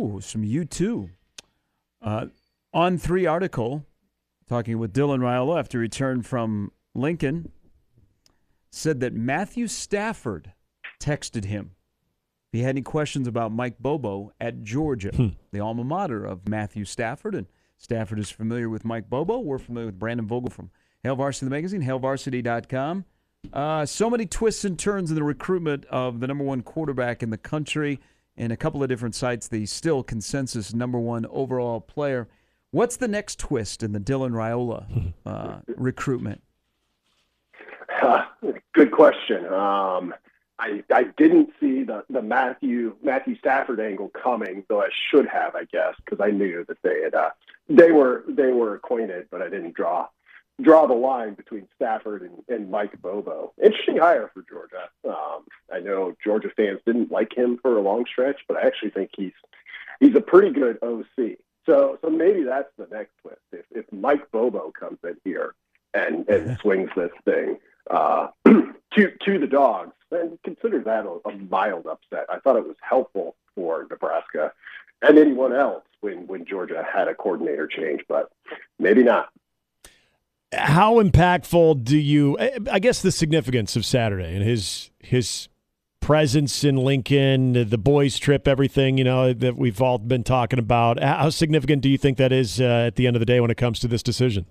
Ooh, some U2. Uh, On3 article, talking with Dylan Raiola after he returned from Lincoln, said that Matthew Stafford texted him. If he had any questions about Mike Bobo at Georgia, Hmm. the alma mater of Matthew Stafford. And Stafford is familiar with Mike Bobo. We're familiar with Brandon Vogel from Hail Varsity the Magazine, hailvarsity.com. Uh, so many twists and turns in the recruitment of the number one quarterback in the country. In a couple of different sites, the still consensus number one overall player. What's the next twist in the Dylan Raiola uh, recruitment? Good question. Um, I I didn't see the the Matthew Matthew Stafford angle coming, though I should have, I guess, because I knew that they had uh, they were they were acquainted, but I didn't draw draw the line between Stafford and, and Mike Bobo. Interesting hire for Georgia. Um, I know Georgia fans didn't like him for a long stretch, but I actually think he's he's a pretty good OC. So so maybe that's the next twist. If if Mike Bobo comes in here and and swings this thing uh, to to the dogs, then consider that a, a mild upset. I thought it was helpful for Nebraska and anyone else when when Georgia had a coordinator change, but maybe not. How impactful do you? I guess the significance of Saturday and his his presence in Lincoln, the boys' trip, everything you know that we've all been talking about. How significant do you think that is uh, at the end of the day when it comes to this decision?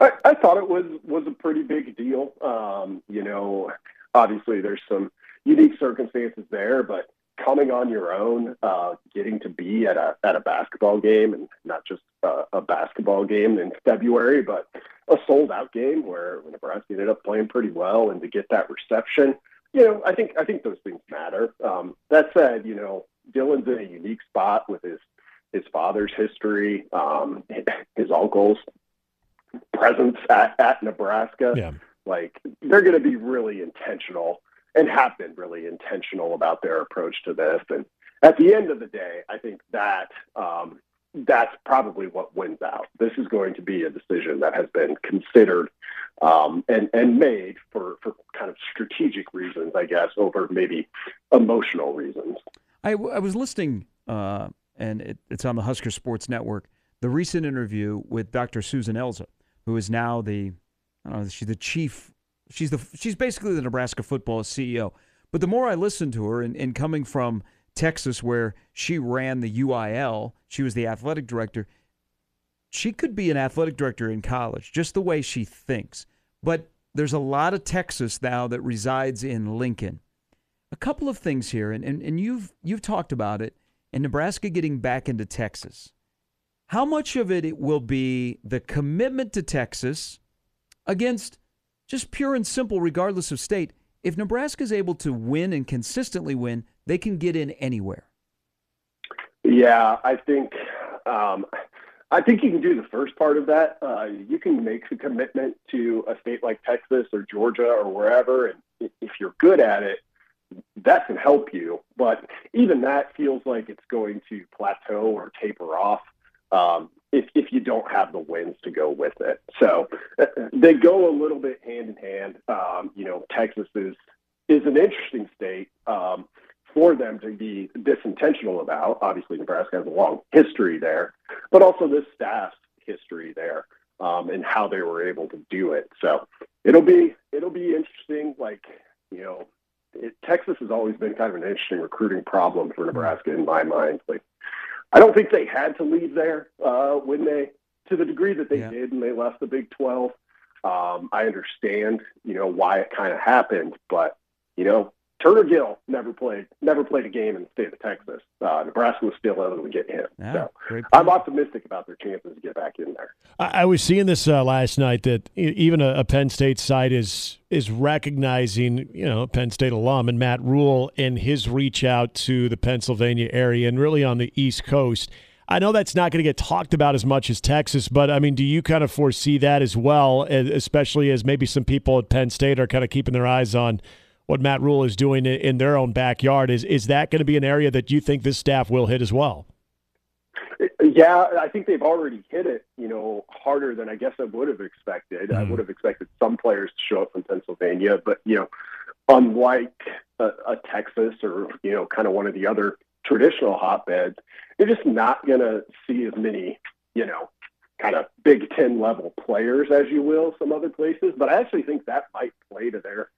I, I thought it was was a pretty big deal. Um, you know, obviously there's some unique circumstances there, but coming on your own, uh, getting to be at a at a basketball game, and not just a basketball game in February, but a sold out game where Nebraska ended up playing pretty well, and to get that reception, you know, I think I think those things matter. Um, that said, you know, Dylan's in a unique spot with his his father's history, um, his uncles presence at, at Nebraska. Yeah. Like they're going to be really intentional and have been really intentional about their approach to this. And at the end of the day, I think that um, that's probably what wins out. This is going to be a decision that has been considered um, and and made for for kind of strategic reasons, I guess, over maybe emotional reasons. I, I was listening, uh, and it, it's on the Husker Sports Network, the recent interview with Dr. Susan Elza, who is now the, I don't know, she's the chief, she's the, she's basically the Nebraska football CEO. But the more I listened to her, and, and coming from Texas, where she ran the UIL, she was the athletic director. She could be an athletic director in college, just the way she thinks. But there's a lot of Texas now that resides in Lincoln a couple of things here, and, and, and you've you've talked about it, and Nebraska getting back into Texas. How much of it, it will be the commitment to Texas against just pure and simple, regardless of state? If Nebraska is able to win and consistently win, they can get in anywhere. Yeah, I think um, I think you can do the first part of that. Uh, you can make the commitment to a state like Texas or Georgia or wherever, and if you're good at it, that can help you. But even that feels like it's going to plateau or taper off um, if if you don't have the wins to go with it. So uh, they go a little bit hand in hand. Um, you know, Texas is is an interesting state. Um, for them to be this intentional about. Obviously, Nebraska has a long history there, but also this staff's history there um, and how they were able to do it. So it'll be it'll be interesting. Like you know, it, Texas has always been kind of an interesting recruiting problem for Nebraska in my mind. Like I don't think they had to leave there uh, when they to the degree that they Yeah. did and they left the Big Twelve. Um, I understand, you know, why it kind of happened, but you know, Turner Gill never played never played a game in the state of Texas. Uh, Nebraska was still able to get him. Yeah, so I'm optimistic about their chances to get back in there. I, I was seeing this uh, last night that even a, a Penn State site is is recognizing you know Penn State alum and Matt Rhule and his reach out to the Pennsylvania area and really on the East Coast. I know that's not going to get talked about as much as Texas, but I mean, do you kind of foresee that as well, especially as maybe some people at Penn State are kind of keeping their eyes on what Matt Rhule is doing in their own backyard? Is is that going to be an area that you think this staff will hit as well? Yeah, I think they've already hit it, you know, harder than I guess I would have expected. I Mhm. would have expected some players to show up from Pennsylvania, but you know, unlike a, a Texas or you know, kind of one of the other traditional hotbeds, you're just not going to see as many, you know, kind of Big Ten level players as you will some other places. But I actually think that might play to their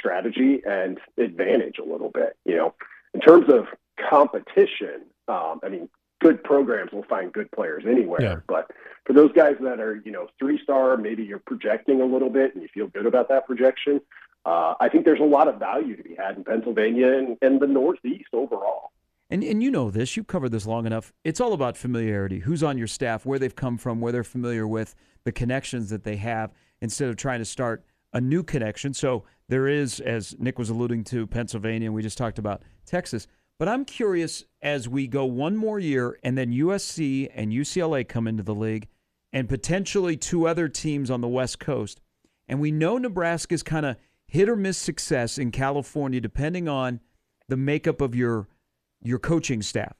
strategy and advantage a little bit. You know, in terms of competition, um, I mean, good programs will find good players anywhere. Yeah. But for those guys that are, you know, three star, maybe you're projecting a little bit and you feel good about that projection. Uh, I think there's a lot of value to be had in Pennsylvania and, and the Northeast overall. And and you know this, you've covered this long enough. It's all about familiarity. Who's on your staff, where they've come from, where they're familiar with, the connections that they have, instead of trying to start a new connection. So there is, as Nick was alluding to, Pennsylvania, and we just talked about Texas. But I'm curious as we go one more year and then USC and UCLA come into the league and potentially two other teams on the West Coast. And we know Nebraska's kind of hit or miss success in California depending on the makeup of your your coaching staff.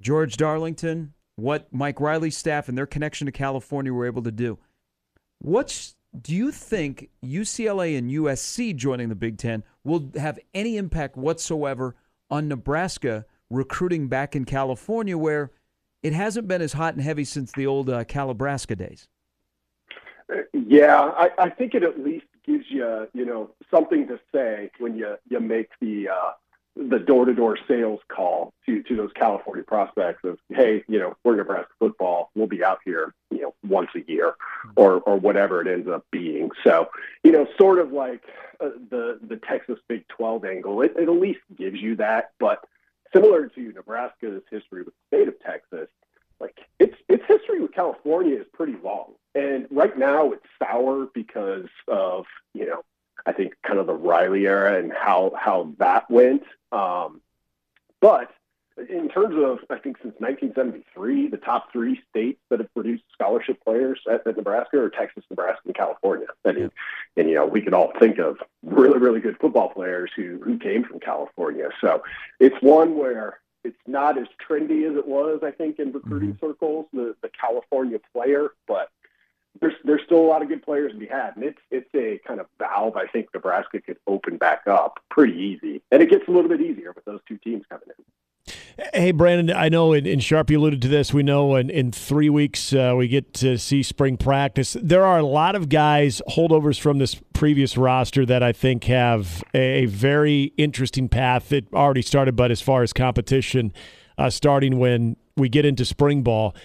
George Darlington, what Mike Riley's staff and their connection to California were able to do. What's do you think UCLA and USC joining the Big Ten will have any impact whatsoever on Nebraska recruiting back in California, where it hasn't been as hot and heavy since the old uh, Calibraska days? Yeah, I, I, think it at least gives you, you know, something to say when you you make the uh, the door to door sales call to to those California prospects of, hey, you know, we're Nebraska football, we'll be out here, you know, once a year, or or whatever it ends up being. So, you know, sort of like uh, the the Texas Big Twelve angle, it, it at least gives you that. But similar to Nebraska's history with the state of Texas, like its its history with California is pretty long, and right now it's sour because of you know I think kind of the Riley era and how how that went. Um, but in terms of, I think since 1973, the top three states that have produced scholarship players at, at Nebraska are Texas, Nebraska, and California. And, yeah. and you know, we can all think of really, really good football players who who came from California. So it's one where it's not as trendy as it was, I think, in recruiting mm-hmm. circles, the the California player, but there's there's still a lot of good players to be had, and it's it's a kind of valve I think Nebraska could open back up pretty easy, and it gets a little bit easier with those two teams coming in. Hey, Brandon, I know, and Sharp, you alluded to this. We know in, in three weeks uh, we get to see spring practice. There are a lot of guys, holdovers from this previous roster, that I think have a very interesting path. It already started, but as far as competition, uh, starting when we get into spring ball.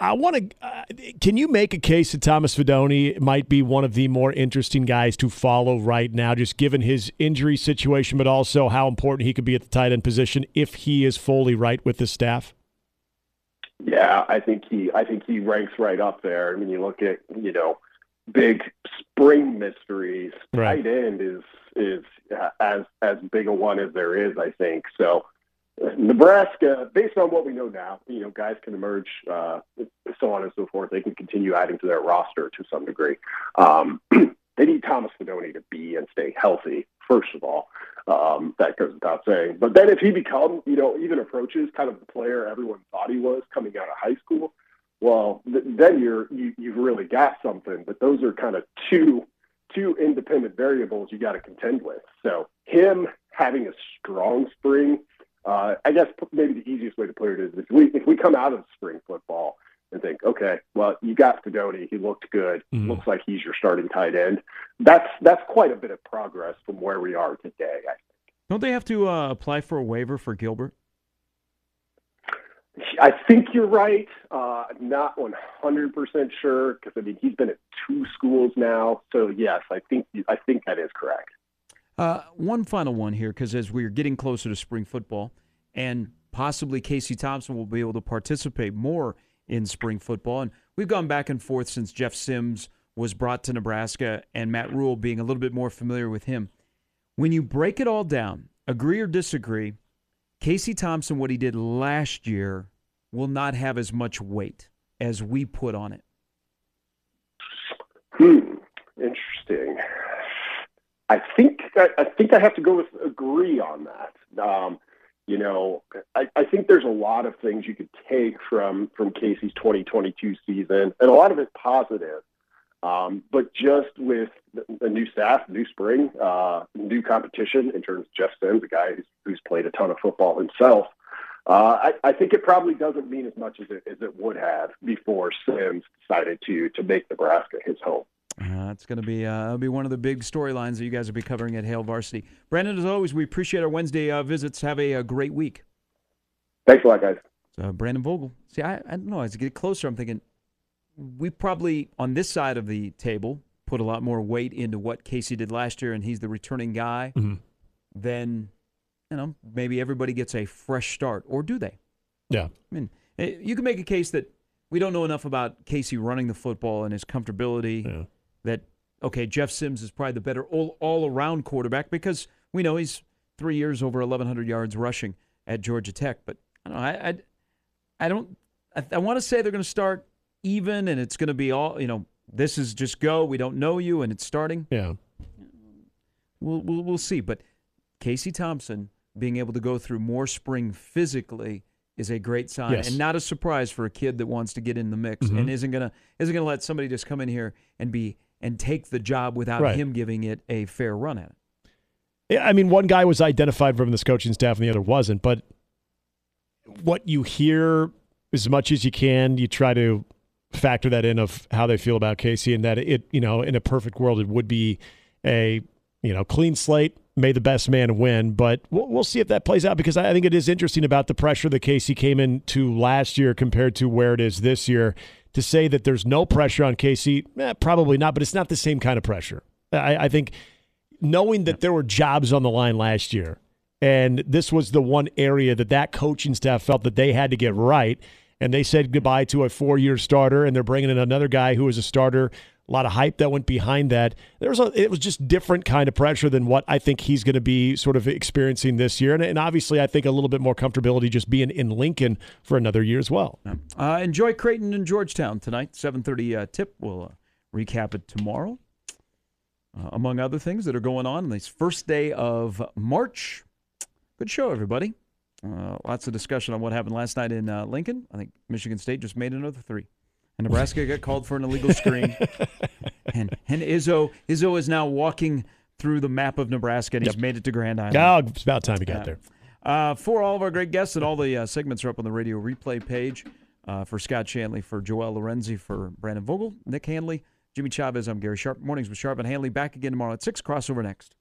I want to. Uh, can you make a case that Thomas Fidone might be one of the more interesting guys to follow right now, just given his injury situation, but also how important he could be at the tight end position if he is fully right with the staff? Yeah, I think he. I think he ranks right up there. I mean, you look at you know, big spring mysteries. Right. Tight end is is as as big a one as there is. I think so. Nebraska, based on what we know now, you know, guys can emerge, uh, so on and so forth. They can continue adding to their roster to some degree. Um, they need Thomas Fidone to be and stay healthy, first of all. Um, that goes without saying. But then if he becomes, you know, even approaches kind of the player everyone thought he was coming out of high school, well, th- then you're you, you've really got something. But those are kind of two two independent variables you got to contend with. So him having a strong spring uh, I guess maybe the easiest way to put it is if we if we come out of spring football and think, okay, well, you got Fidone, he looked good, mm-hmm. looks like he's your starting tight end. That's that's quite a bit of progress from where we are today. I think. Don't they have to uh, apply for a waiver for Gilbert? I think you're right. Uh, not 100% sure because I mean he's been at two schools now. So yes, I think I think that is correct. Uh, one final one here, because as we're getting closer to spring football, and possibly Casey Thompson will be able to participate more in spring football. And we've gone back and forth since Jeff Sims was brought to Nebraska and Matt Rhule being a little bit more familiar with him. When you break it all down, agree or disagree, Casey Thompson, what he did last year, will not have as much weight as we put on it. Hmm. Interesting. I think I think I have to go with agree on that. Um, you know, I, I think there's a lot of things you could take from from Casey's 2022 season, and a lot of it positive. Um, but just with the, new staff, new spring, uh, new competition in terms of Jeff Sims, a guy who's, who's played a ton of football himself, Uh, I, I think it probably doesn't mean as much as it, as it would have before Sims decided to to make Nebraska his home. Uh, it's going to be uh, be one of the big storylines that you guys will be covering at Hail Varsity. Brandon, as always, we appreciate our Wednesday uh, visits. Have a, a, great week. Thanks a lot, guys. So, Brandon Vogel. See, I, I don't know. As I get closer, I'm thinking we probably on this side of the table put a lot more weight into what Casey did last year, and he's the returning guy. Mm-hmm. Then, you know, maybe everybody gets a fresh start, or do they? Yeah. I mean, eh, you can make a case that we don't know enough about Casey running the football and his comfortability. Yeah. That okay, Jeff Sims is probably the better all all around quarterback because we know he's three years over 1,100 yards rushing at Georgia Tech. But I don't know, I, I, I don't. I, I want to say they're going to start even, and it's going to be all you know. This is just go. We don't know you, and it's starting. Yeah. We'll we'll, we'll see. But Casey Thompson being able to go through more spring physically is a great sign, Yes. and not a surprise for a kid that wants to get in the mix Mhm. and isn't gonna isn't gonna let somebody just come in here and be and take the job without Right. him giving it a fair run at it. Yeah, I mean, one guy was identified from this coaching staff and the other wasn't. But what you hear, as much as you can, you try to factor that in of how they feel about Casey, and that it, you know, in a perfect world, it would be a you know clean slate, may the best man win. But we'll, we'll see if that plays out because I I think it is interesting about the pressure that Casey came into last year compared to where it is this year. To say that there's no pressure on Casey, eh, probably not, but it's not the same kind of pressure. I, I think knowing that there were jobs on the line last year, and this was the one area that that coaching staff felt that they had to get right, and they said goodbye to a four-year starter, and they're bringing in another guy who was a starter. A lot of hype that went behind that. There was a, it was just different kind of pressure than what I think he's going to be sort of experiencing this year, and, and obviously I think a little bit more comfortability just being in Lincoln for another year as well. Uh, enjoy Creighton and Georgetown tonight, 7:30 uh, tip. We'll uh, recap it tomorrow. Uh, among other things that are going on on this first day of March. Good show, everybody. Uh, lots of discussion on what happened last night in uh, Lincoln. I think Michigan State just made another three. And Nebraska got called for an illegal screen. and and Izzo Izzo is now walking through the map of Nebraska and he's made it to Grand Island. Oh, it's about time he got there. Uh, for all of our great guests, and all the uh, segments are up on the radio replay page. Uh, for Scott Shanley, for Joel Lorenzi, for Brandon Vogel, Nick Hanley, Jimmy Chavez, I'm Gary Sharp. Mornings with Sharp and Hanley. Back again tomorrow at 6. Crossover next.